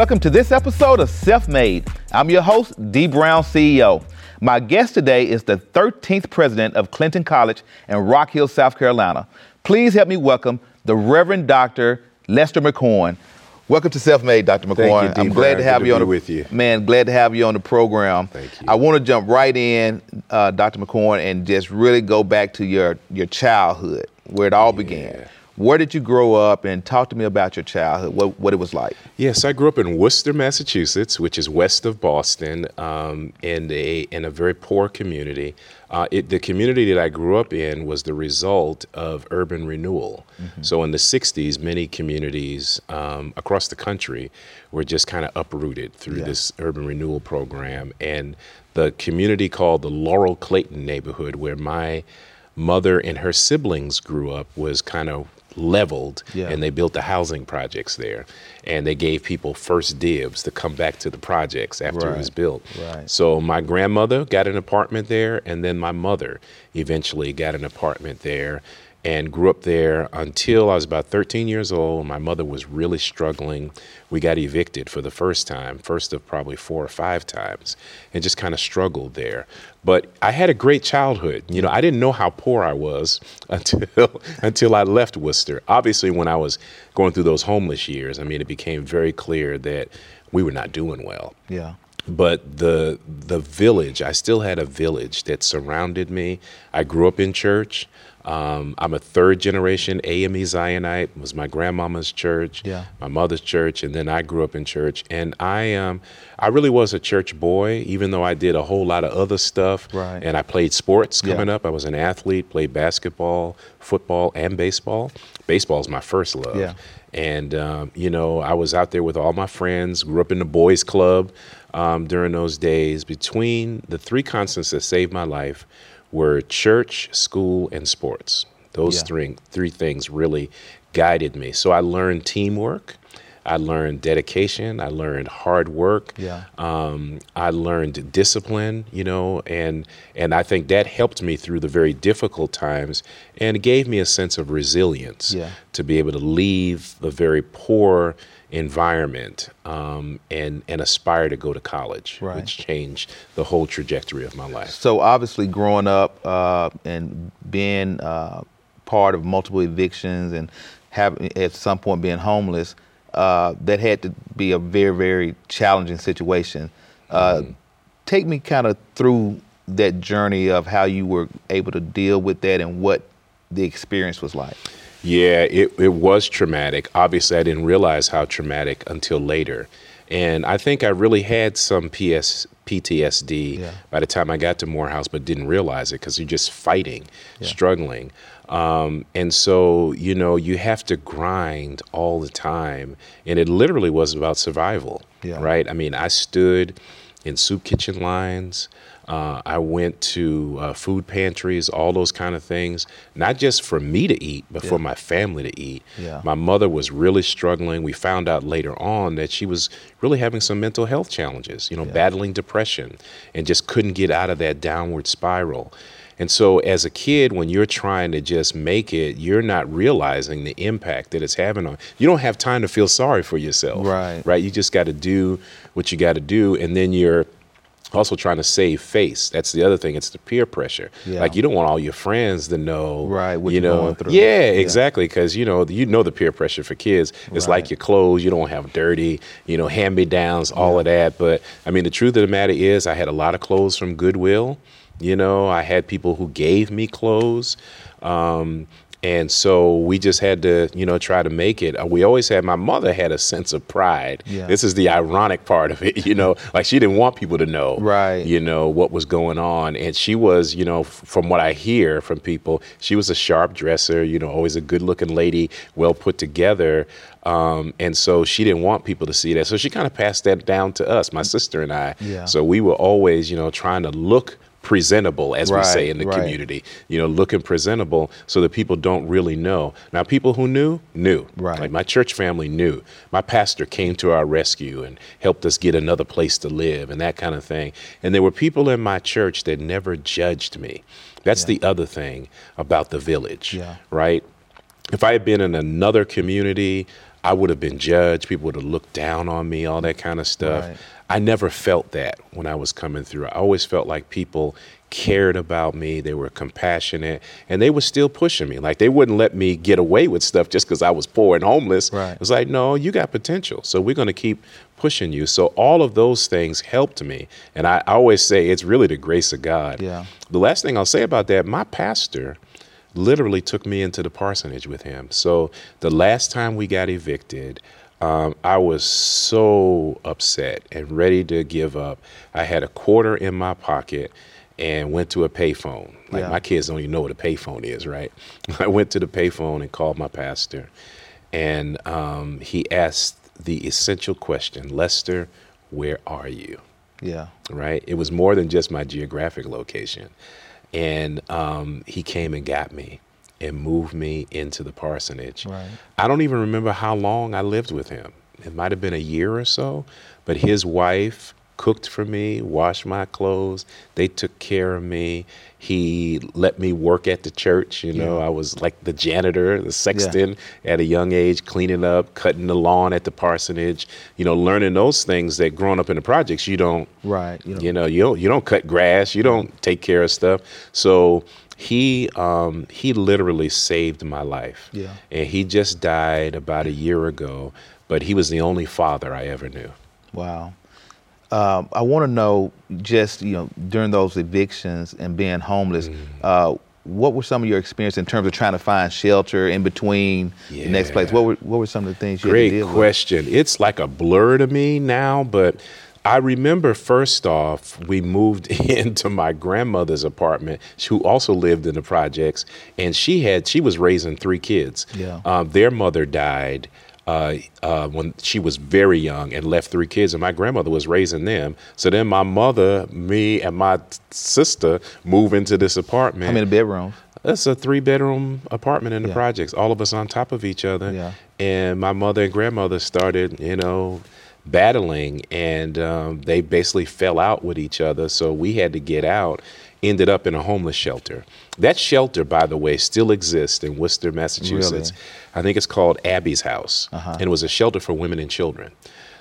Welcome to this episode of Self Made. I'm your host, Dee Brown CEO. My guest today is the 13th president of Clinton College in Rock Hill, South Carolina. Please help me welcome the Reverend Dr. Lester McCorn. Welcome to Self Made, Dr. McCorn. Thank you. I'm glad to have Good you to on the with you. man. Glad to have you on the program. Thank you. I want to jump right in, uh, Dr. McCorn, and just really go back to your your childhood, where it all began. Where did you grow up, and talk to me about your childhood? What what it was like? Yes, I grew up in Worcester, Massachusetts, which is west of Boston, um, in a in a very poor community. Uh, it, the community that I grew up in was the result of urban renewal. So in the '60s, many communities um, across the country were just kind of uprooted through Yeah. this urban renewal program, and the community called the Laurel Clayton neighborhood, where my mother and her siblings grew up, was kind of leveled Yeah. and they built the housing projects there and they gave people first dibs to come back to the projects after Right, it was built right. so my grandmother got an apartment there and then my mother eventually got an apartment there and grew up there until I was about 13 years old. My mother was really struggling. We got evicted for the first time, first of probably four or five times, and just kind of struggled there. But I had a great childhood. You know, I didn't know how poor I was until until I left Worcester. Obviously, when I was going through those homeless years, I mean, it became very clear that we were not doing well Yeah. but the the village i still had a village that surrounded me i grew up in church um, i'm a third generation ame zionite it was my grandmama's church Yeah. my mother's church and then i grew up in church and i um, i really was a church boy even though i did a whole lot of other stuff Right. and i played sports Yeah. coming up i was an athlete played basketball football and baseball baseball is my first love Yeah. and um, you know i was out there with all my friends grew up in the boys club um, during those days between the three constants that saved my life were church school and sports those Yeah. three three things really guided me so i learned teamwork i learned dedication i learned hard work Yeah. um, I learned discipline, you know, and and I think that helped me through the very difficult times, and it gave me a sense of resilience Yeah. to be able to leave the very poor environment um, and and aspire to go to college, Right. which changed the whole trajectory of my life. So obviously, growing up uh, and being uh, part of multiple evictions and having at some point being homeless, uh, that had to be a very very challenging situation. Uh, Take me kind of through that journey of how you were able to deal with that and what the experience was like. Yeah, it, it was traumatic. Obviously, I didn't realize how traumatic until later. And I think I really had some PS, PTSD Yeah. by the time I got to Morehouse, but didn't realize it because you're just fighting, struggling. Um, and so, you know, you have to grind all the time. And it literally was about survival, Yeah. right? I mean, I stood in soup kitchen lines. Uh, I went to uh, food pantries, all those kind of things, not just for me to eat, but for my family to eat. Yeah. My mother was really struggling. We found out later on that she was really having some mental health challenges, you know, Yeah. battling depression and just couldn't get out of that downward spiral. And so, as a kid, when you're trying to just make it, you're not realizing the impact that it's having on you. Don't have time to feel sorry for yourself, Right. Right? You just got to do what you got to do, and then you're also trying to save face. That's the other thing. It's the peer pressure. Yeah. Like you don't want all your friends to know, Right, what you know, going through. yeah, Yeah. exactly. Because you know, you know the peer pressure for kids. It's Right. like your clothes. You don't have dirty, you know, hand me downs, all of that. But I mean, the truth of the matter is, I had a lot of clothes from Goodwill. You know, I had people who gave me clothes. Um, and so we just had to, you know, try to make it. We always had, my mother had a sense of pride. Yeah. This is the ironic part of it, you know, like she didn't want people to know, Right. you know, what was going on. And she was, you know, from what I hear from people, she was a sharp dresser, you know, always a good looking lady, well put together. Um, and so she didn't want people to see that. So she kind of passed that down to us, my sister and I. Yeah. So we were always, you know, trying to look presentable, as we say in the right. community, you know, looking presentable so that people don't really know. Now, people who knew, knew. Right. Like my church family knew. My pastor came to our rescue and helped us get another place to live and that kind of thing. And there were people in my church that never judged me. That's Yeah. the other thing about the village, Yeah. right? If I had been in another community, I would have been judged. People would have looked down on me, all that kind of stuff. Right. I never felt that when I was coming through. I always felt like people cared about me, they were compassionate, and they were still pushing me. Like they wouldn't let me get away with stuff just because I was poor and homeless. Right. It was like, no, you got potential. So we're going to keep pushing you. So all of those things helped me. And I always say it's really the grace of God. Yeah. The last thing I'll say about that, my pastor literally took me into the parsonage with him. So the last time we got evicted, um, I was so upset and ready to give up. I had a quarter in my pocket and went to a payphone. Like Yeah. my kids don't even know what a payphone is, right? I went to the payphone and called my pastor, and um, he asked the essential question, Lester, where are you? Yeah. right? It was more than just my geographic location. And um, he came and got me and moved me into the parsonage. Right. I don't even remember how long I lived with him. It might have been a year or so, but his wife cooked for me, washed my clothes. They took care of me. He let me work at the church. You know, Yeah. I was like the janitor, the sexton at a young age, cleaning up, cutting the lawn at the parsonage. You know, learning those things that growing up in the projects you don't Right. You know, you know, you don't you don't cut grass, you don't take care of stuff. So he um, he literally saved my life. Yeah. And he just died about a year ago, but he was the only father I ever knew. Wow. Um, I want to know just you know during those evictions and being homeless, Mm. uh, what were some of your experience in terms of trying to find shelter in between the next place? What were what were some of the things you had to Great deal with? question. It's like a blur to me now, but I remember first off, we moved into my grandmother's apartment, who also lived in the projects, and she had she was raising three kids. Yeah. Um, their mother died uh, uh, when she was very young and left three kids, and my grandmother was raising them. So then my mother, me, and my sister moved into this apartment. How many bedrooms? It's a three bedroom apartment in the Yeah. projects, all of us on top of each other. Yeah. And my mother and grandmother started, you know, battling and um, they basically fell out with each other. So we had to get out, ended up in a homeless shelter. That shelter, by the way, still exists in Worcester, Massachusetts. I think it's called Abby's House. Uh-huh. And it was a shelter for women and children.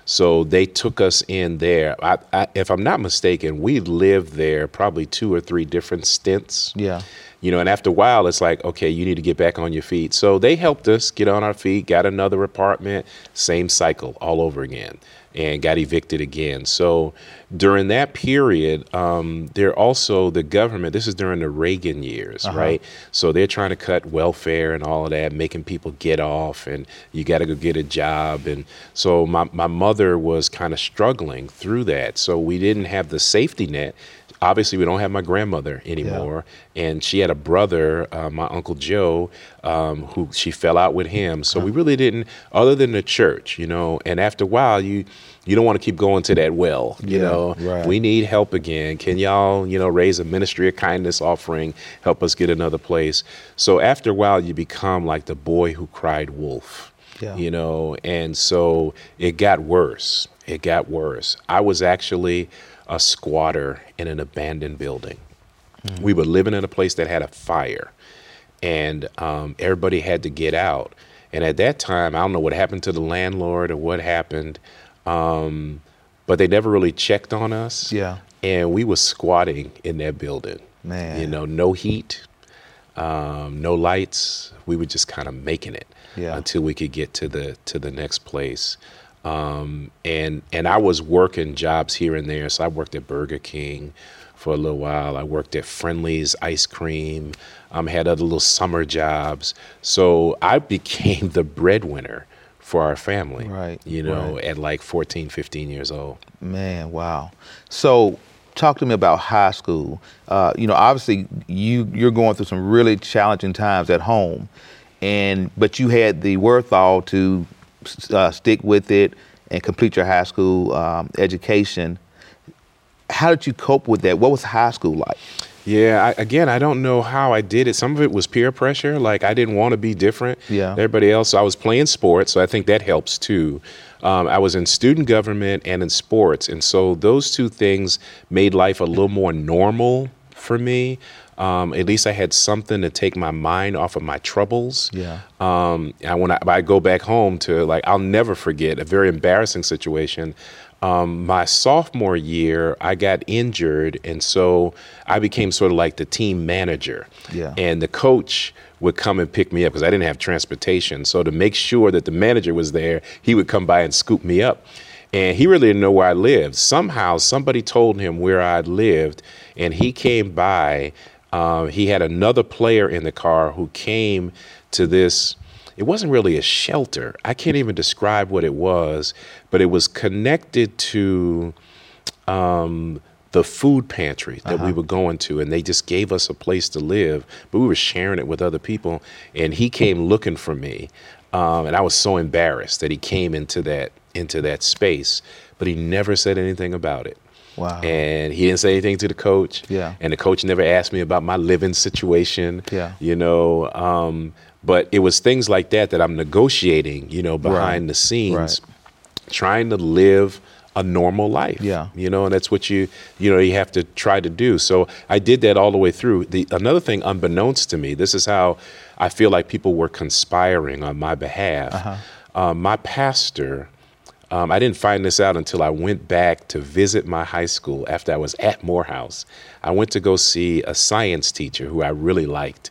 So they took us in there. I, I, if I'm not mistaken, we lived there probably two or three different stints Yeah. You know and after a while it's like okay you need to get back on your feet. So they helped us get on our feet got another apartment same cycle all over again and got evicted again. So during that period um, they're also the government this is during the reagan years right? So they're trying to cut welfare and all of that making people get off and you got to go get a job. And so my, my mother was kind of struggling through that. So we didn't have the safety net. Obviously we don't have my grandmother anymore. And she had a brother uh, my uncle joe um, who she fell out with him. So we really didn't other than the church you know? And after a while you you don't want to keep going to that well you Yeah, know? right. we need help again. Can y'all you know raise a ministry of kindness offering? Help us get another place. So after a while you become like the boy who cried wolf Yeah. you know? And so it got worse. It got worse. I was actually a squatter in an abandoned building. We were living in a place that had a fire and um, everybody had to get out. And at that time i don't know what happened to the landlord or what happened um, but they never really checked on us. Yeah. and we were squatting in that building. Man. you know no heat um, no lights. We were just kind of making it Yeah. until we could get to the to the next place. Um, and and I was working jobs here and there. So I worked at Burger King for a little while. I worked at Friendly's ice cream. Um, had other little summer jobs. So I became the breadwinner for our family Right, you know right. at like 14 15 years old Man, wow. So, talk to me about high school. Uh, you know, obviously, you you're going through some really challenging times at home, and but you had the wherewithal to uh, stick with it and complete your high school um, education. How did you cope with that? What was high school like? Yeah, I, again, I don't know how I did it. Some of it was peer pressure. Like I didn't want to be different. Yeah. than Everybody else. So I was playing sports, so I think that helps too. Um, I was in student government and in sports, and so those two things made life a little more normal for me. Um, at least I had something to take my mind off of my troubles. Yeah. Um, and when I, I go back home to like, I'll never forget a very embarrassing situation. Um, my sophomore year, I got injured, and so I became sort of like the team manager. Yeah. And the coach would come and pick me up because I didn't have transportation. So to make sure that the manager was there, he would come by and scoop me up. And he really didn't know where I lived. Somehow, somebody told him where I lived, and he came by. Uh, he had another player in the car who came to this. It wasn't really a shelter. I can't even describe what it was, but it was connected to um, the food pantry that we were going to, and they just gave us a place to live, but we were sharing it with other people. And he came looking for me, um, and I was so embarrassed that he came into that into that space, but he never said anything about it. Wow. And he didn't say anything to the coach. Yeah. And the coach never asked me about my living situation. Yeah. You know, um, but it was things like that that I'm negotiating, you know, behind Right. the scenes, Right. trying to live a normal life. Yeah. You know, and that's what you you know you have to try to do. So I did that all the way through. The another thing, unbeknownst to me, this is how I feel like people were conspiring on my behalf. Uh-huh. Um, my pastor. Um, I didn't find this out until I went back to visit my high school after I was at Morehouse. I went to go see a science teacher who I really liked.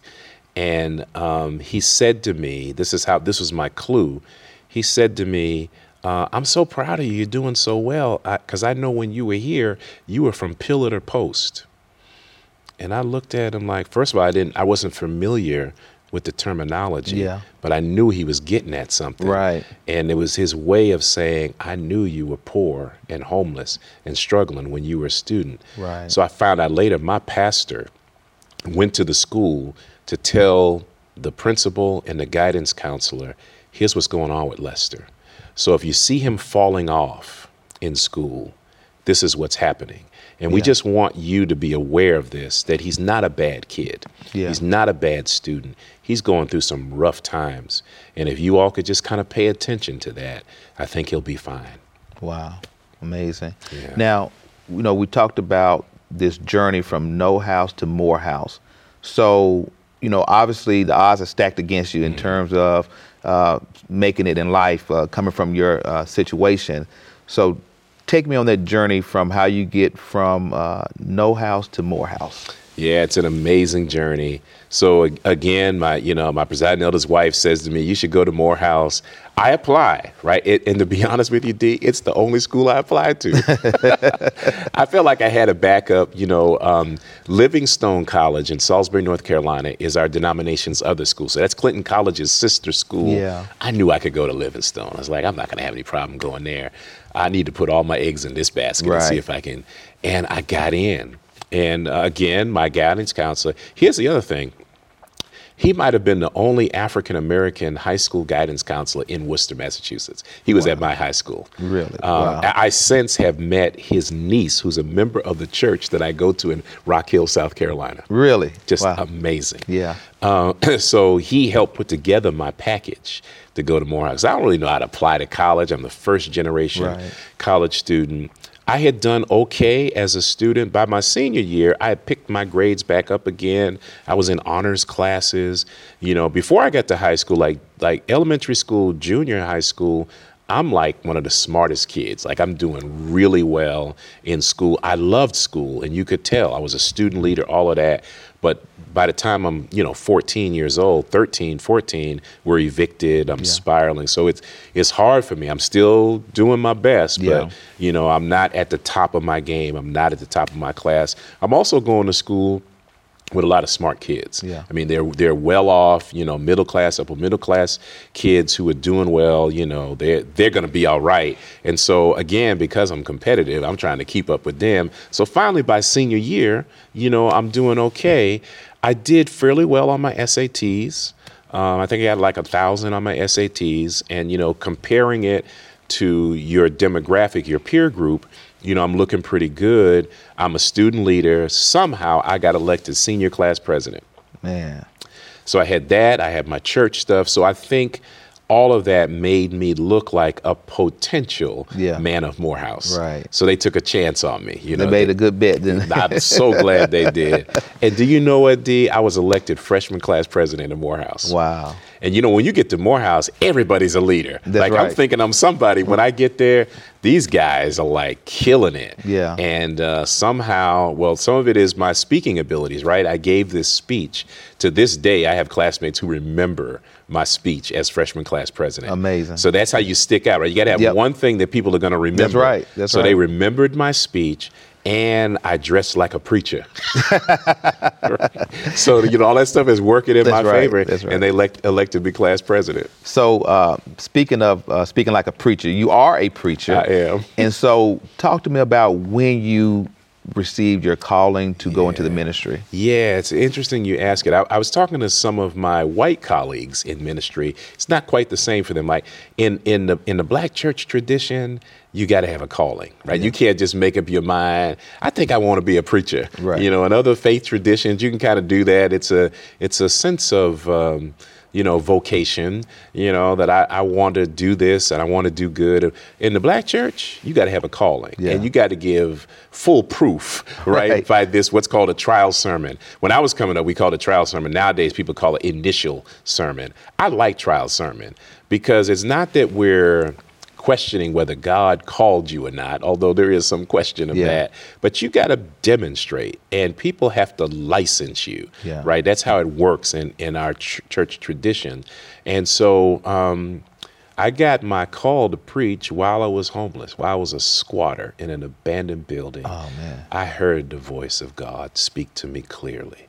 And um, he said to me, this is how, this was my clue. He said to me, uh, I'm so proud of you. You're doing so well. Because I, know when you were here, you were from pillar to post. And I looked at him like, first of all, I didn't, I wasn't familiar with the terminology, Yeah. but I knew he was getting at something. Right. And it was his way of saying, I knew you were poor and homeless and struggling when you were a student. Right. So I found out later my pastor went to the school to tell the principal and the guidance counselor, here's what's going on with Lester. So if you see him falling off in school, this is what's happening. And we just want you to be aware of this that he's not a bad kid. Yeah. He's not a bad student. He's going through some rough times. And if you all could just kind of pay attention to that, I think he'll be fine. Wow, amazing. Yeah. Now, you know, we talked about this journey from no house to more house. So, you know, obviously the odds are stacked against you in Mm-hmm. terms of uh, making it in life, uh, coming from your uh, situation. So, take me on that journey from how you get from uh, no house to more house. Yeah, it's an amazing journey. So again, my you know my presiding elder's wife says to me, "You should go to Morehouse." I apply, right? It, and to be honest with you, Dee, it's the only school I applied to. I felt like I had a backup. You know, um, Livingstone College in Salisbury, North Carolina, is our denomination's other school. So that's Clinton College's sister school. Yeah. I knew I could go to Livingstone. I was like, I'm not going to have any problem going there. I need to put all my eggs in this basket and see if I can. And I got in. And uh, again, my guidance counselor. Here's the other thing. He might have been the only African American high school guidance counselor in Worcester, Massachusetts. He was at my high school. Really? Um, Wow. I I since have met his niece, who's a member of the church that I go to in Rock Hill, South Carolina. Really? Just wow. amazing. Yeah. Uh, so he helped put together my package to go to Morehouse. I don't really know how to apply to college. I'm the first generation Right. college student. I had done okay as a student. By my senior year, I had picked my grades back up again. I was in honors classes. You know, before I got to high school, like like elementary school, junior high school, I'm like one of the smartest kids. Like I'm doing really well in school. I loved school, and you could tell I was a student leader, all of that. But by the time I'm, you know, 14 years old, 13, 14, we're evicted. I'm spiraling. So it's it's hard for me. I'm still doing my best, but Yeah. you know, I'm not at the top of my game. I'm not at the top of my class. I'm also going to school with a lot of smart kids. Yeah. I mean, they're they're well off, you know, middle class, upper middle class kids who are doing well. You know, they're they're going to be all right. And so again, because I'm competitive, I'm trying to keep up with them. So finally, by senior year, you know, I'm doing okay. I did fairly well on my SATs. Um, I think I got like a thousand on my SATs, and you know, comparing it to your demographic, your peer group, you know, I'm looking pretty good. I'm a student leader. Somehow I got elected senior class president. Man. So I had that, I had my church stuff. So I think all of that made me look like a potential Yeah. man of Morehouse. Right. So they took a chance on me. You They know, made a good bet, didn't? I'm so glad they did. And do you know what, Dee? I was elected freshman class president of Morehouse. Wow. And you know, when you get to Morehouse, everybody's a leader. That's like I'm thinking I'm somebody. When I get there, these guys are like killing it. Yeah. And uh, somehow, well, some of it is my speaking abilities, right? I gave this speech. To this day, I have classmates who remember my speech as freshman class president. Amazing. So that's how you stick out, right? You got to have Yep. one thing that people are going to remember. That's right. That's so they remembered my speech. And I dress like a preacher. Right? So, you know, all that stuff is working in That's my right. favor. That's right. And they elect, elected me class president. So, uh, speaking of uh, speaking like a preacher, you are a preacher. I am. And so, talk to me about when you received your calling to go into the ministry. Yeah, it's interesting you ask it. I, I was talking to some of my white colleagues in ministry. It's not quite the same for them. Like in in the in the black church tradition, you got to have a calling, right? You can't just make up your mind. I think I want to be a preacher. Right. You know, in other faith traditions, you can kind of do that. It's a it's a sense of um, you know vocation. You know that I, I want to do this and I want to do good. In the black church, you got to have a calling, Yeah. and you got to give full proof, right? Right. by this what's called a trial sermon. When I was coming up, we called it trial sermon. Nowadays, people call it initial sermon. I like trial sermon because it's not that we're questioning whether God called you or not, although there is some question of Yeah. that. But you got to demonstrate, and people have to license you, Yeah. right? That's how it works in in our ch- church tradition. And so. Um, I got my call to preach while I was homeless, while I was a squatter in an abandoned building. Oh, man. I heard the voice of God speak to me clearly.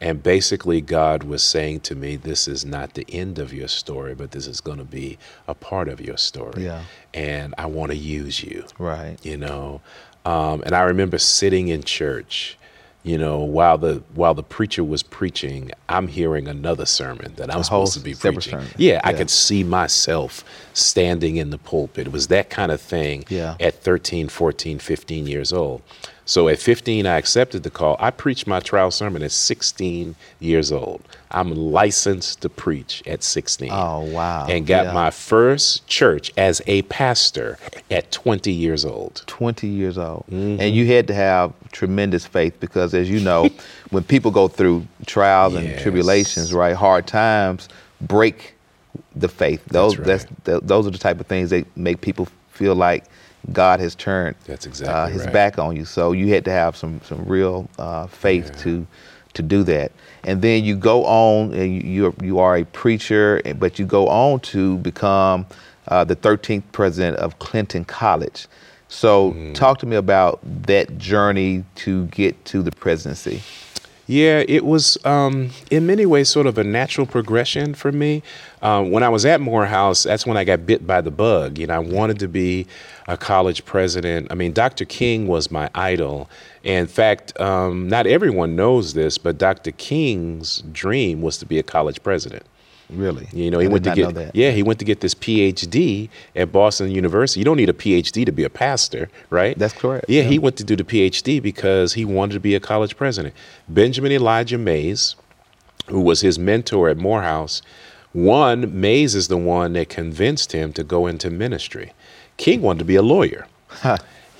And basically, God was saying to me, This is not the end of your story, but this is going to be a part of your story. Yeah. And I want to use you Right. you know um, and i remember sitting in church you know while the while the preacher was preaching i'm hearing another sermon that i'm supposed to be preaching sermon. yeah, i could see myself standing in the pulpit it was that kind of thing Yeah. at 13 14 15 years old so at 15 i accepted the call i preached my trial sermon at 16 years old i'm licensed to preach at 16 Oh, wow. and got Yeah. my first church as a pastor at 20 years old 20 years old. Mm-hmm. And you had to have tremendous faith because, as you know, when people go through trials and Yes. tribulations, right, hard times break the faith. Those right. that's th- those are the type of things that make people feel like God has turned That's uh, his right. back on you. So you had to have some some real uh, faith Yeah. to to do that. And then you go on, and you you are a preacher, but you go on to become uh, the 13th president of Clinton College. So Mm. talk to me about that journey to get to the presidency. Yeah, it was um, in many ways sort of a natural progression for me. Um, when I was at Morehouse, that's when I got bit by the bug. You know, I wanted to be a college president. I mean, Dr. King was my idol. In fact, um, not everyone knows this, but Dr. King's dream was to be a college president. Really, You know, he I went to get that. yeah, he went to get this PhD at Boston University. You don't need a PhD to be a pastor, right? That's correct, Yeah, yeah. he went to do the PhD because he wanted to be a college president. Benjamin Elijah Mays, who was his mentor at Morehouse, one Mays is the one that convinced him to go into ministry. King wanted to be a lawyer.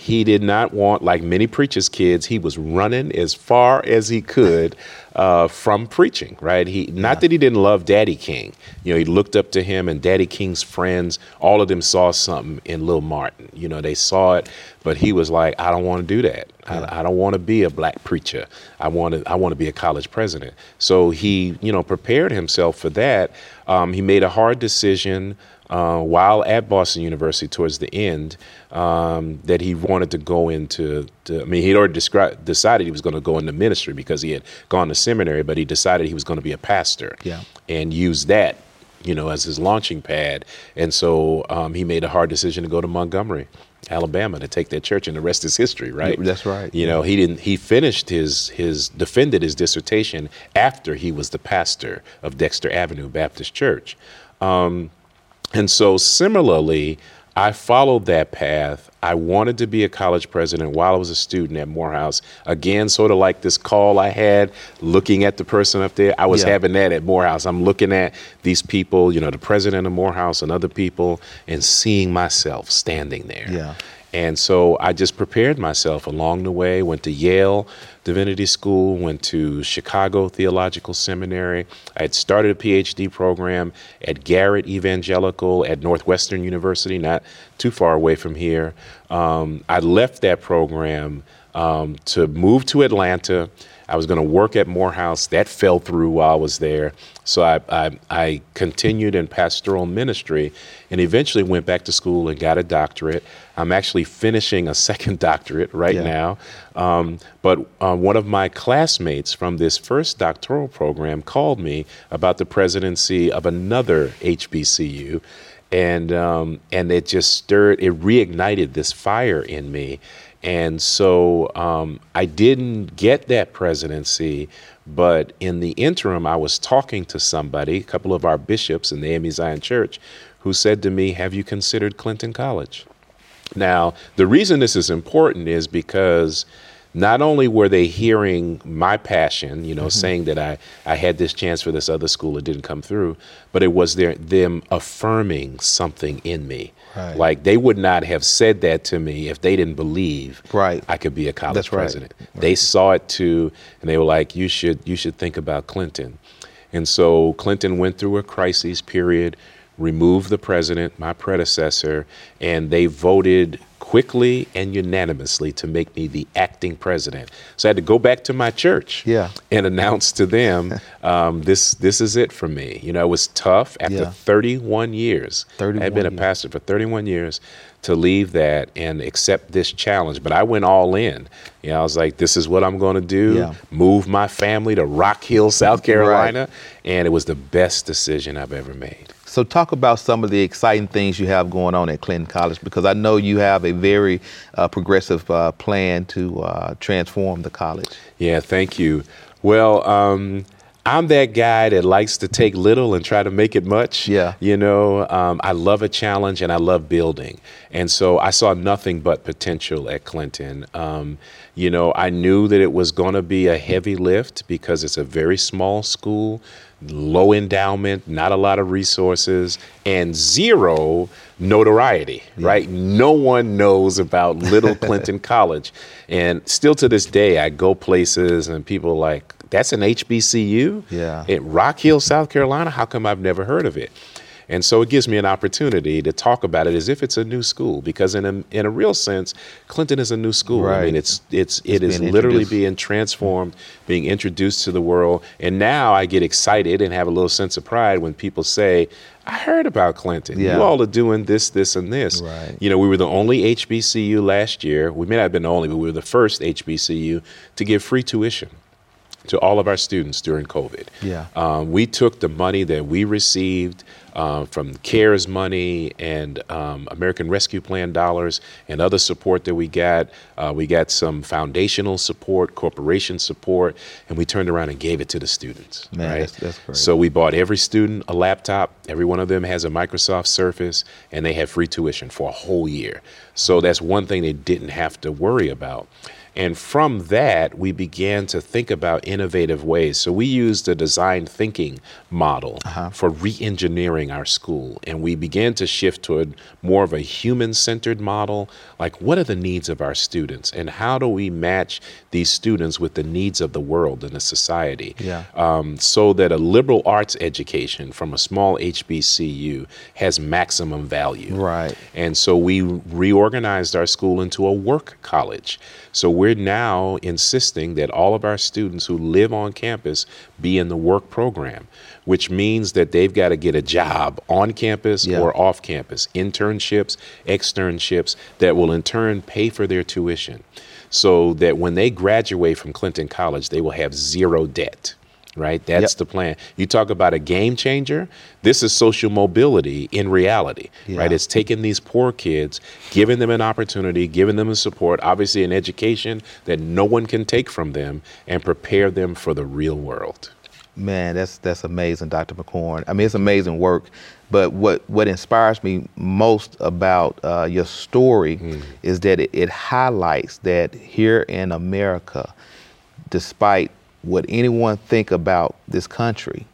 He did not want, like many preachers' kids, he was running as far as he could uh, from preaching, right? He not that he didn't love Daddy King. You know, he looked up to him and Daddy King's friends, all of them saw something in Lil Martin. You know, they saw it, but he was like, I don't want to do that. I, I don't want to be a black preacher. I want to I want to be a college president. So he, you know, prepared himself for that. Um, he made a hard decision uh, while at Boston University towards the end um, that he wanted to go into. To, I mean, he'd already described, decided he was going to go into ministry because he had gone to seminary, but he decided he was going to be a pastor Yeah. and use that, you know, as his launching pad. And so um, he made a hard decision to go to Montgomery. Alabama to take that church, and the rest is history, right? That's right. You know, he didn't. He finished his his defended his dissertation after he was the pastor of Dexter Avenue Baptist Church. Um, and so, similarly, I followed that path. I wanted to be a college president while I was a student at Morehouse. Again, sort of like this call I had looking at the person up there. I was Yeah. having that at Morehouse. I'm looking at these people, you know, the president of Morehouse and other people, and seeing myself standing there. Yeah. And so I just prepared myself along the way, went to Yale Divinity School, went to Chicago Theological Seminary. I had started a PhD program at Garrett Evangelical at Northwestern University, not too far away from here. Um, I left that program um, to move to Atlanta. I was going to work at Morehouse. That fell through while I was there. So I, I, I continued in pastoral ministry and eventually went back to school and got a doctorate. I'm actually finishing a second doctorate right Yeah. now. Um, but uh, one of my classmates from this first doctoral program called me about the presidency of another HBCU. And, um, and it just stirred, it reignited this fire in me. And so um, I didn't get that presidency, but in the interim, I was talking to somebody, a couple of our bishops in the AME Zion Church, who said to me, Have you considered Clinton College? Now, the reason this is important is because not only were they hearing my passion, you know, Mm-hmm. saying that I, I had this chance for this other school, it didn't come through, but it was their, them affirming something in me. Right. Like they would not have said that to me if they didn't believe Right. I could be a college That's right. president. They saw it too, and they were like, "You should, you should think about Clinton." And so Clinton went through a crisis period, removed the president, my predecessor, and they voted quickly and unanimously to make me the acting president. So I had to go back to my church Yeah. and announce to them, um, "This, this is it for me." You know, it was tough after Yeah. 31 years. 31 I 31 had been a years. pastor for 31 years to leave that and accept this challenge. But I went all in. You know, I was like, this is what I'm going to do. Yeah. Move my family to Rock Hill, South Carolina. And it was the best decision I've ever made. So talk about some of the exciting things you have going on at Clinton College because I know you have a very uh, progressive uh, plan to uh, transform the college. Yeah, thank you. Well, um, I'm that guy that likes to take little and try to make it much. Yeah. You know, um, I love a challenge and I love building. And so I saw nothing but potential at Clinton. Um, you know, I knew that it was going to be a heavy lift because it's a very small school, low endowment, not a lot of resources, and zero notoriety, right? No one knows about Little Clinton College. And still to this day, I go places and people are like, that's an HBCU? Yeah. At Rock Hill, South Carolina? How come I've never heard of it? And so it gives me an opportunity to talk about it as if it's a new school, because in a in a real sense, Clinton is a new school. Right. I mean, it's it's it is being literally being transformed, being introduced to the world, and now I get excited and have a little sense of pride when people say, "I heard about Clinton. Yeah. You all are doing this, this, and this." Right. You know, we were the only HBCU last year. We may not have been the only, but we were the first HBCU to give free tuition to all of our students during COVID. Yeah. Um, we took the money that we received uh, from CARES money and um, American Rescue Plan dollars and other support that we got. Uh, we got some foundational support, corporation support, and we turned around and gave it to the students. Man, right? that's- that's. So we bought every student a laptop. Every one of them has a Microsoft Surface, and they have free tuition for a whole year. So that's one thing they didn't have to worry about. And from that, we began to think about innovative ways. So we used a design thinking model for re engineering our school. And we began to shift toward more of a human centered model. Like, what are the needs of our students? And how do we match these students with the needs of the world and the society? Yeah. um, so that a liberal arts education from a small HBCU has maximum value. Right. And so we reorganized our school into a work college. So we're now insisting that all of our students who live on campus be in the work program, which means that they've got to get a job on campus Yeah. or off campus, internships, externships that will in turn pay for their tuition. So that when they graduate from Clinton College, they will have zero debt. Right? That's Yep. the plan. You talk about a game changer. This is social mobility in reality, right? It's taking these poor kids, giving them an opportunity, giving them a support, obviously an education that no one can take from them, and prepare them for the real world. Man, that's that's amazing, Dr. McCorn. I mean, it's amazing work. But what what inspires me most about uh, your story mm. is that it, it highlights that here in America, despite what anyone think about this country,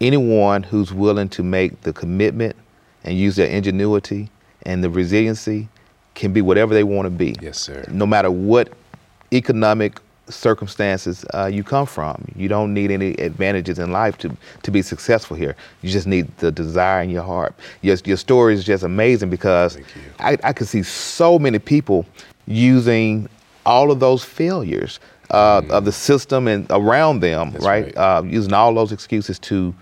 anyone who's willing to make the commitment and use their ingenuity and the resiliency can be whatever they want to be. Yes, sir. No matter what economic circumstances uh, you come from. You don't need any advantages in life to, to be successful here. You just need the desire in your heart. Your, your story is just amazing because I, I can see so many people using all of those failures uh, mm. of the system and around them, That's right? right. Uh, using all those excuses to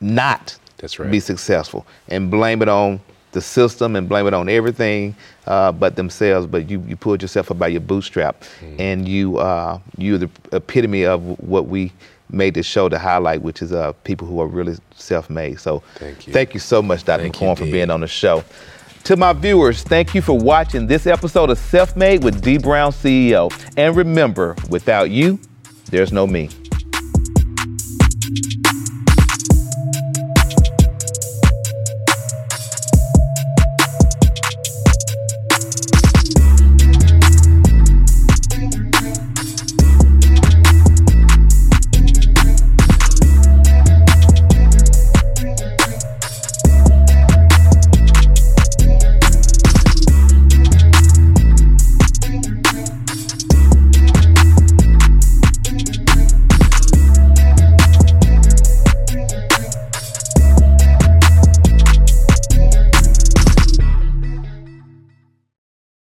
not right. be successful and blame it on the system and blame it on everything uh, but themselves. But you, you pulled yourself up by your bootstrap, mm. and you uh, you're the epitome of what we made this show to highlight, which is uh, people who are really self-made. So thank you, thank you so much, Dr. Thank McCorn, for being on the show. To my viewers, thank you for watching this episode of Self Made with Dee Brown CEO. And remember, without you, there's no me.